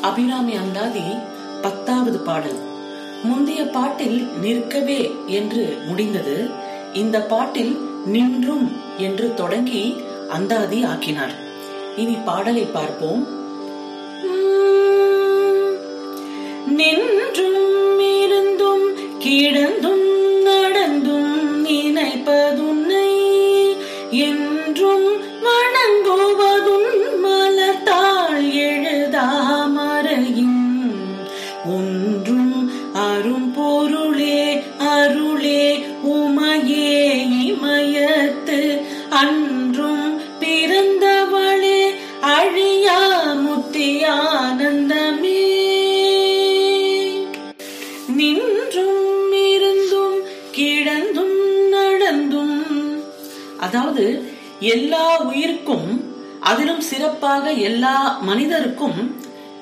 அபிராமி அந்தாதி பத்தாவது பாடல். முந்தைய பாட்டில் நிற்கவே என்று முடிந்தது இந்த பாட்டில் நின்றும் என்று தொடங்கி அந்தாதி ஆக்கினார். இனி பாடலை பார்ப்போம். நின்றும் அதாவது எல்லா உயிருக்கும் அதிலும் சிறப்பாக எல்லா மனிதருக்கும்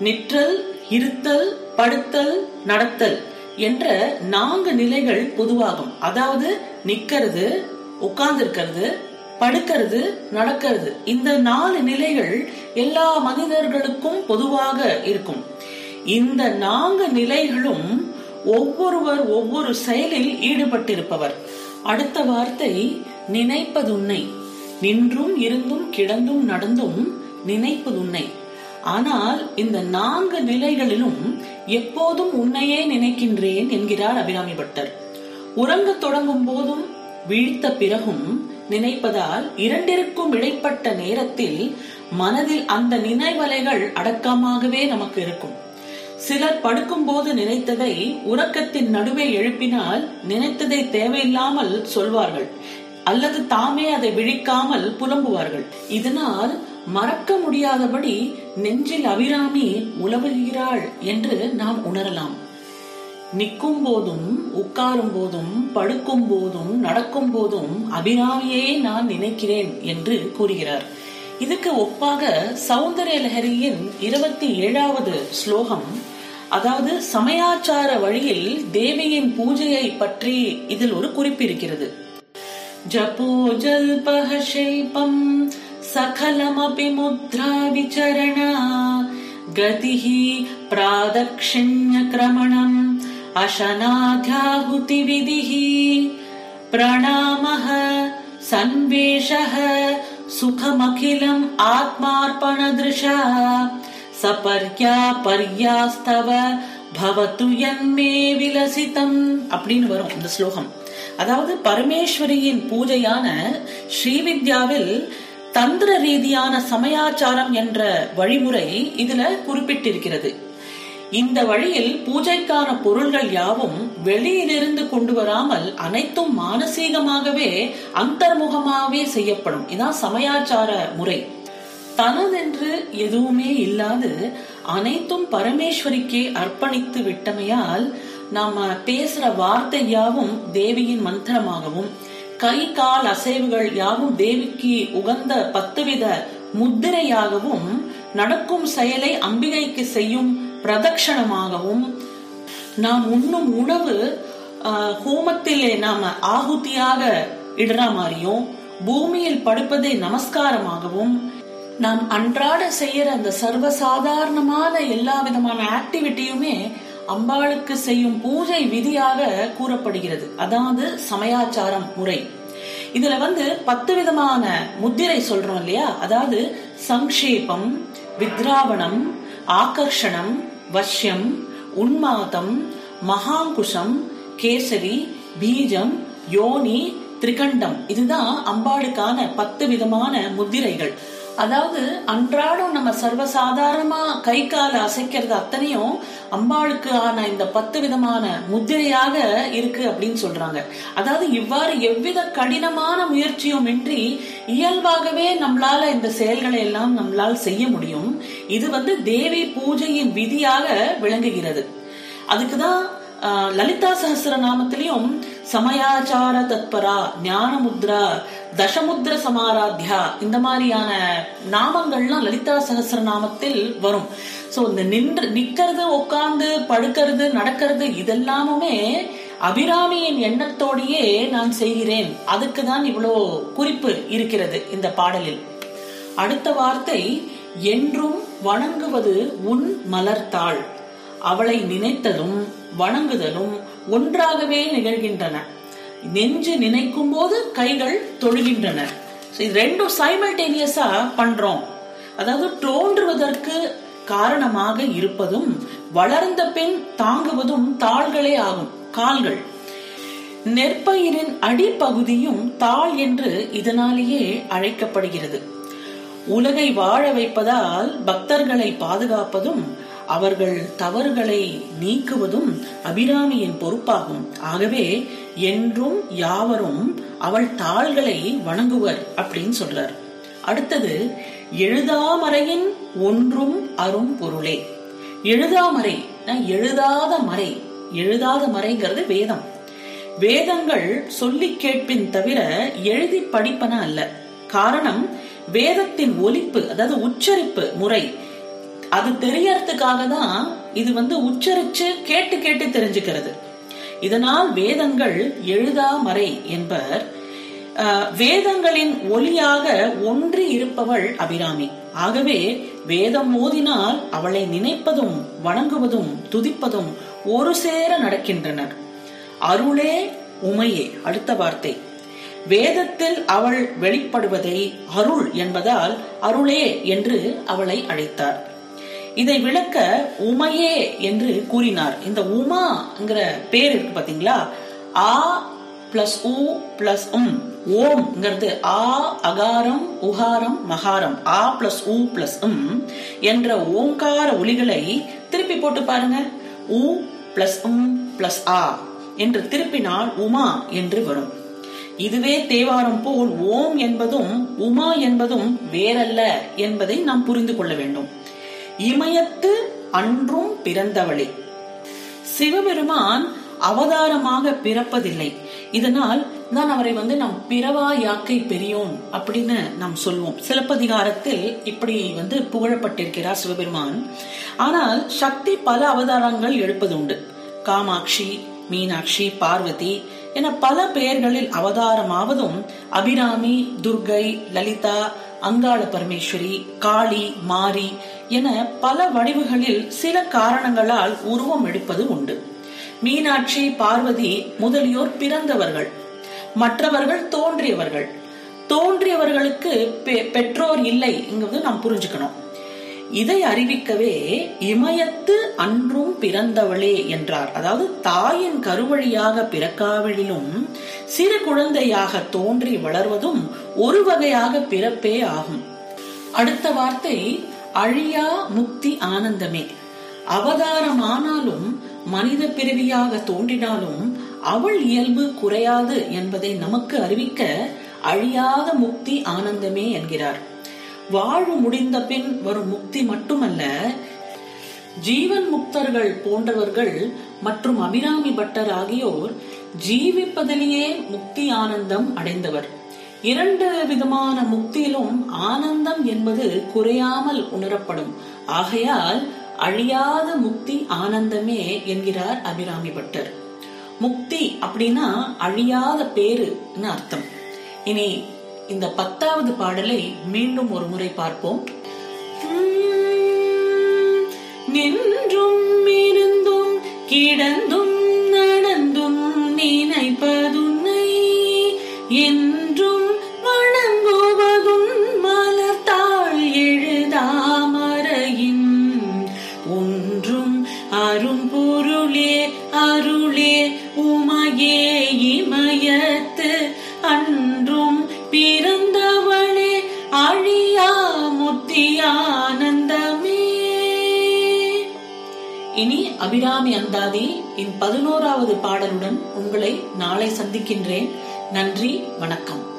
நிற்றல் இருத்தல் படுத்தல் நடத்தல் என்ற நான்கு நிலைகள் பொதுவாகும். அதாவது நிக்கிறது உட்கார்ந்திருக்கிறது படுக்கிறது நடக்கிறது. இந்த நாலு நிலைகள் எல்லா மனிதர்களுக்கும் பொதுவாக இருக்கும். இந்த நான்கு நிலைகளும் ஒவ்வொருவர் ஒவ்வொரு செயலில் ஈடுபட்டிருப்பவர். அடுத்த வார்த்தை நினைப்பதுன்னை. நின்றும் இருந்தும் கிடந்தும் நடந்தும் நினைப்பதுன்னை. ஆனால் இந்த நான்கு நிலைகளிலும் எப்போதும் உன்னையே நினைக்கின்றேன் என்கிறார் அபிராமி பட்டர். உறங்க தொடங்கும் போதும் விழித்த பிறகும் நினைப்பதால் இரண்டிற்கும் இடைப்பட்ட நேரத்தில் மனதில் அந்த நினைவலைகள் அடக்கமாகவே நமக்கு இருக்கும். சிலர் படுக்கும்போது நினைத்ததை உறக்கத்தின் நடுவே எழுப்பினால் நினைத்ததை தேவையில்லாமல் சொல்வார்கள். அல்லது தாமே அதை விழிக்காமல் புலம்புவார்கள். இதனால் மறக்க முடியாதபடி நெஞ்சில் அபிராமி உலவுகிறாள் என்று நாம் உணரலாம். நிற்கும் போதும் உட்காரும் போதும் படுக்கும் போதும் நடக்கும் போதும் அபிராமியே நான் நினைக்கிறேன் என்று கூறுகிறார். இதுக்கு ஒப்பாக சௌந்தரிய லஹரியின் இருபத்தி ஏழாவது ஸ்லோகம் அதாவது சமயாச்சார வழியில் தேவியின் பூஜையை பற்றி இதில் ஒரு குறிப்பு இருக்கிறது. ஜபோ ஜல்பஹ ஷில்பம் சகலமபி முத்ரா விசரணா கதிஹி பிராதக்ஷிண்ய கிரமணம் அசனாத்யாகுதி விதிஹி பிரணாமஹ சன்வேஷः சுகமகிலம் ஆத்மார்ப்பணதிருஷா சபர்யா பர்யாஸ்தவ பவத்து என்மே விலசிதம் அப்படின்னு வரும் இந்த ஸ்லோகம் அதாவது பரமேஸ்வரியின் பூஜையான ஸ்ரீவித்யாவில் தந்திர ரீதியான சமயாச்சாரம் என்ற வழிமுறை இதுல குறிப்பிட்டிருக்கிறது. இந்த வழியில் பூஜைக்கான பொருள்கள் யாவும் வெளியிலிருந்து கொண்டு வராமல் அனைத்தும் மானசீகமாகவே அந்தர்முகமாகவே செய்யப்படும். இதான் சமயாச்சார முறை. தனதென்று எதுவுமே இல்லாது அனைத்தும் பரமேஸ்வரிக்கே அர்ப்பணித்து விட்டமையால் நாம பேசுற வார்த்தை யாவும் தேவியின் மந்திரமாகவும் கை கால் அசைவுகள் யாவும் தேவிக்கு உகந்த பத்துவித முத்திரையாகவும் நடக்கும் செயலை அம்பிகைக்கு செய்யும் பிரதட்சணமாகவும் நாம் உண்ணும் உணவு ஹோமத்திலே நாம ஆகுதியாக இடுற மாதிரியும் பூமியில் படுப்பதை நமஸ்காரமாகவும் நாம் அன்றாட செய்யற அந்த சர்வசாதாரணமான எல்லா விதமான ஆக்டிவிட்டியுமே அம்பாளுக்கு செய்யும் பூஜை விதியாக கூறப்படுகிறது. அதாவது சமயாச்சாரம் முறை. இதுல வந்து பத்து விதமான முத்திரை சொல்றோம் இல்லையா? அதாவது சங்கேபம் வித்ராவணம் ஆகர்ஷணம் வஷ்யம் உன்மாதம் மகாங்குஷம் கேசரி பீஜம் யோனி திரிகண்டம். இதுதான் அம்பாளுக்கான பத்து விதமான முத்திரைகள். அதாவது அன்றாடம் நம்ம சர்வசாதாரணமா கை கால அசைக்கிறது அத்தனையும் அம்பாளுக்கு ஆன இந்த பத்து விதமான முத்திரையாக இருக்கு அப்படின்னு சொல்றாங்க. அதாவது இவ்வாறு எவ்வித கடினமான முயற்சியும் இன்றி இயல்பாகவே நம்மளால இந்த செயல்களை எல்லாம் நம்மளால் செய்ய முடியும். இது வந்து தேவி பூஜையின் விதியாக விளங்குகிறது. அதுக்குதான் லலிதா சகசிர நாமத்திலையும் சமயாச்சார தத்பரா ஞான முத்ரா தசமுத்திர சமாராத்யா இந்த மாதிரியான நாமங்கள்லாம் லலிதா சகசர நாமத்தில் வரும். சோ இந்த நின்று நிக்கிறது உட்கார்ந்து படுக்கிறது நடக்கிறது இதெல்லாமுமே அபிராமியின் எண்ணத்தோடையே நான் செய்கிறேன். அதுக்கு தான் இவ்வளோ குறிப்பு இருக்கிறது இந்த பாடலில். அடுத்த வார்த்தை என்றும் வணங்குவது உன் மலர்த்தாள். அவளை நினைத்ததும் வணங்குதலும் ஒன்றாகவே நிகழ்கின்றன. நெஞ்சு நினைக்கும் போது கைகள் தொழுகின்றன. இது ரெண்டும் சைமல்டேனியஸா பண்றோம். அதாவது தோன்றுவதற்கு காரணமாக இருப்பதும் வளர்ந்த பின் தாங்குவதும் தாள்களே ஆகும் கால்கள். நெற்பயிரின் அடிப்பகுதியும் தாள் என்று இதனாலேயே அழைக்கப்படுகிறது. உலகை வாழ வைப்பதால் பக்தர்களை பாதுகாப்பதும் அவர்கள் தவறுகளை நீக்குவதும் அபிராமியின் பொறுப்பாகும். ஆகவே என்றும் யாவரும் அவள் தாள்களை வணங்குவர் அப்படின்னு சொல்றார். அடுத்தது எழுதாமறையின் ஒன்றும் அரும் பொருளே. எழுதாமறை எழுதாத மறை. எழுதாத மறைங்கிறது வேதம். வேதங்கள் சொல்லி கேட்பின் தவிர எழுதி படிப்பன அல்ல. காரணம் வேதத்தின் ஒலிப்பு அதாவது உச்சரிப்பு முறை அது தெரியறதுக்காக தான் இது வந்து உச்சரிச்சு கேட்டு கேட்டு தெரிஞ்சுக்கிறது. இதனால் வேதங்கள் எழுதா மறை என்பர் வேதங்களின் ஒலியாக ஒன்றி இருப்பவள் அபிராமி. ஆகவே வேதம் மோதினால் அவளை நினைப்பதும் வணங்குவதும் துதிப்பதும் ஒரு சேர நடக்கின்றனர். அருளே உமையே அடுத்த வார்த்தை. வேதத்தில் அவள் வெளிப்படுவதை அருள் என்பதால் அருளே என்று அவளை அழைத்தார். இதை விளக்க உமையே என்று கூறினார். இந்த உமாங்கிற பேர் இருக்கு பாத்தீங்களா? ஆ பிளஸ் உ பிளஸ் உம். ஓம்ங்கிறது ஆ அகாரம் உகாரம் மகாரம். ஆ பிளஸ் உ பிளஸ் உம் என்ற ஓங்கார ஒலிகளை திருப்பி போட்டு பாருங்க. உ பிளஸ் உம் பிளஸ் ஆ என்று திருப்பினால் உமா என்று வரும். இதுவே தேவாரம் போல் ஓம் என்பதும் உமா என்பதும் வேறல்ல என்பதை நாம் புரிந்து கொள்ள வேண்டும். இமயத்து அன்றும் பிறந்தவளே. சிவபெருமான் அவதாரமாக பிறப்பதில்லை. இதனால் தான் அவரை வந்து நம் பிறவா யாக்கை பெரியோன் அப்படின்னு நாம் சொல்வோம். சிலப்பதிகாரத்தில் இப்படி வந்து புகழப்பட்டிருக்கிறார் சிவபெருமான். ஆனால் சக்தி பல அவதாரங்கள் எடுப்பதுண்டு. காமாட்சி மீனாட்சி பார்வதி என பல பெயர்களில் அவதாரமாவதும் அபிராமி துர்கை லலிதா அங்காள பரமேஸ்வரி காளி மாரி என பல வடிவுகளில் சில காரணங்களால் உருவம் எடுப்பது உண்டு. மீனாட்சி பார்வதி முதலியோர் பிறந்தவர்கள். மற்றவர்கள் தோன்றியவர்கள். தோன்றியவர்களுக்கு பெ- பெற்றோர் இல்லை நாம் புரிஞ்சுக்கணும். இதை அறிவிக்கவே இமயத்து அன்றும் பிறந்தவளே என்றார். அதாவது தாயின் கருவழியாக பிறக்காவிடிலும் சிறு குழந்தையாக தோன்றி வளர்வதும் ஒரு வகையாக பிறப்பே ஆகும். அடுத்த வார்த்தை அழியா முக்தி ஆனந்தமே. அவதாரமானாலும் மனித பிறவியாக தோன்றினாலும் அவள் இயல்பு குறையாது என்பதை நமக்கு அறிவிக்க அழியாத முக்தி ஆனந்தமே என்கிறார். வாழ்வு முடிந்த பின் வரும் முக்தி மட்டுமல்ல ஜீவன் முக்தர்கள் போன்றவர்கள் மற்றும் அபிராமி பட்டர் ஆகியோர் ஜீவிப்பதிலேயே முக்தி ஆனந்தம் அடைந்தவர். இரண்டு விதமான முக்தியிலும் ஆனந்தம் என்பது குறையாமல் உணரப்படும். ஆகையால் அழியாத முக்தி ஆனந்தமே என்கிறார் அபிராமி பட்டர். முக்தி அப்படின்னா அழியாத பேருன்னு அர்த்தம். இனி இந்த பத்தாவது பாடலை மீண்டும் ஒரு முறை பார்ப்போம். நின்றும் இருந்தும் கிடந்தும் நடந்தும் நினைப்பதுன்னை என் இனி அபிராமி அந்தாதி என் பதினோராவது பாடலுடன் உங்களை நாளை சந்திக்கின்றேன். நன்றி வணக்கம்.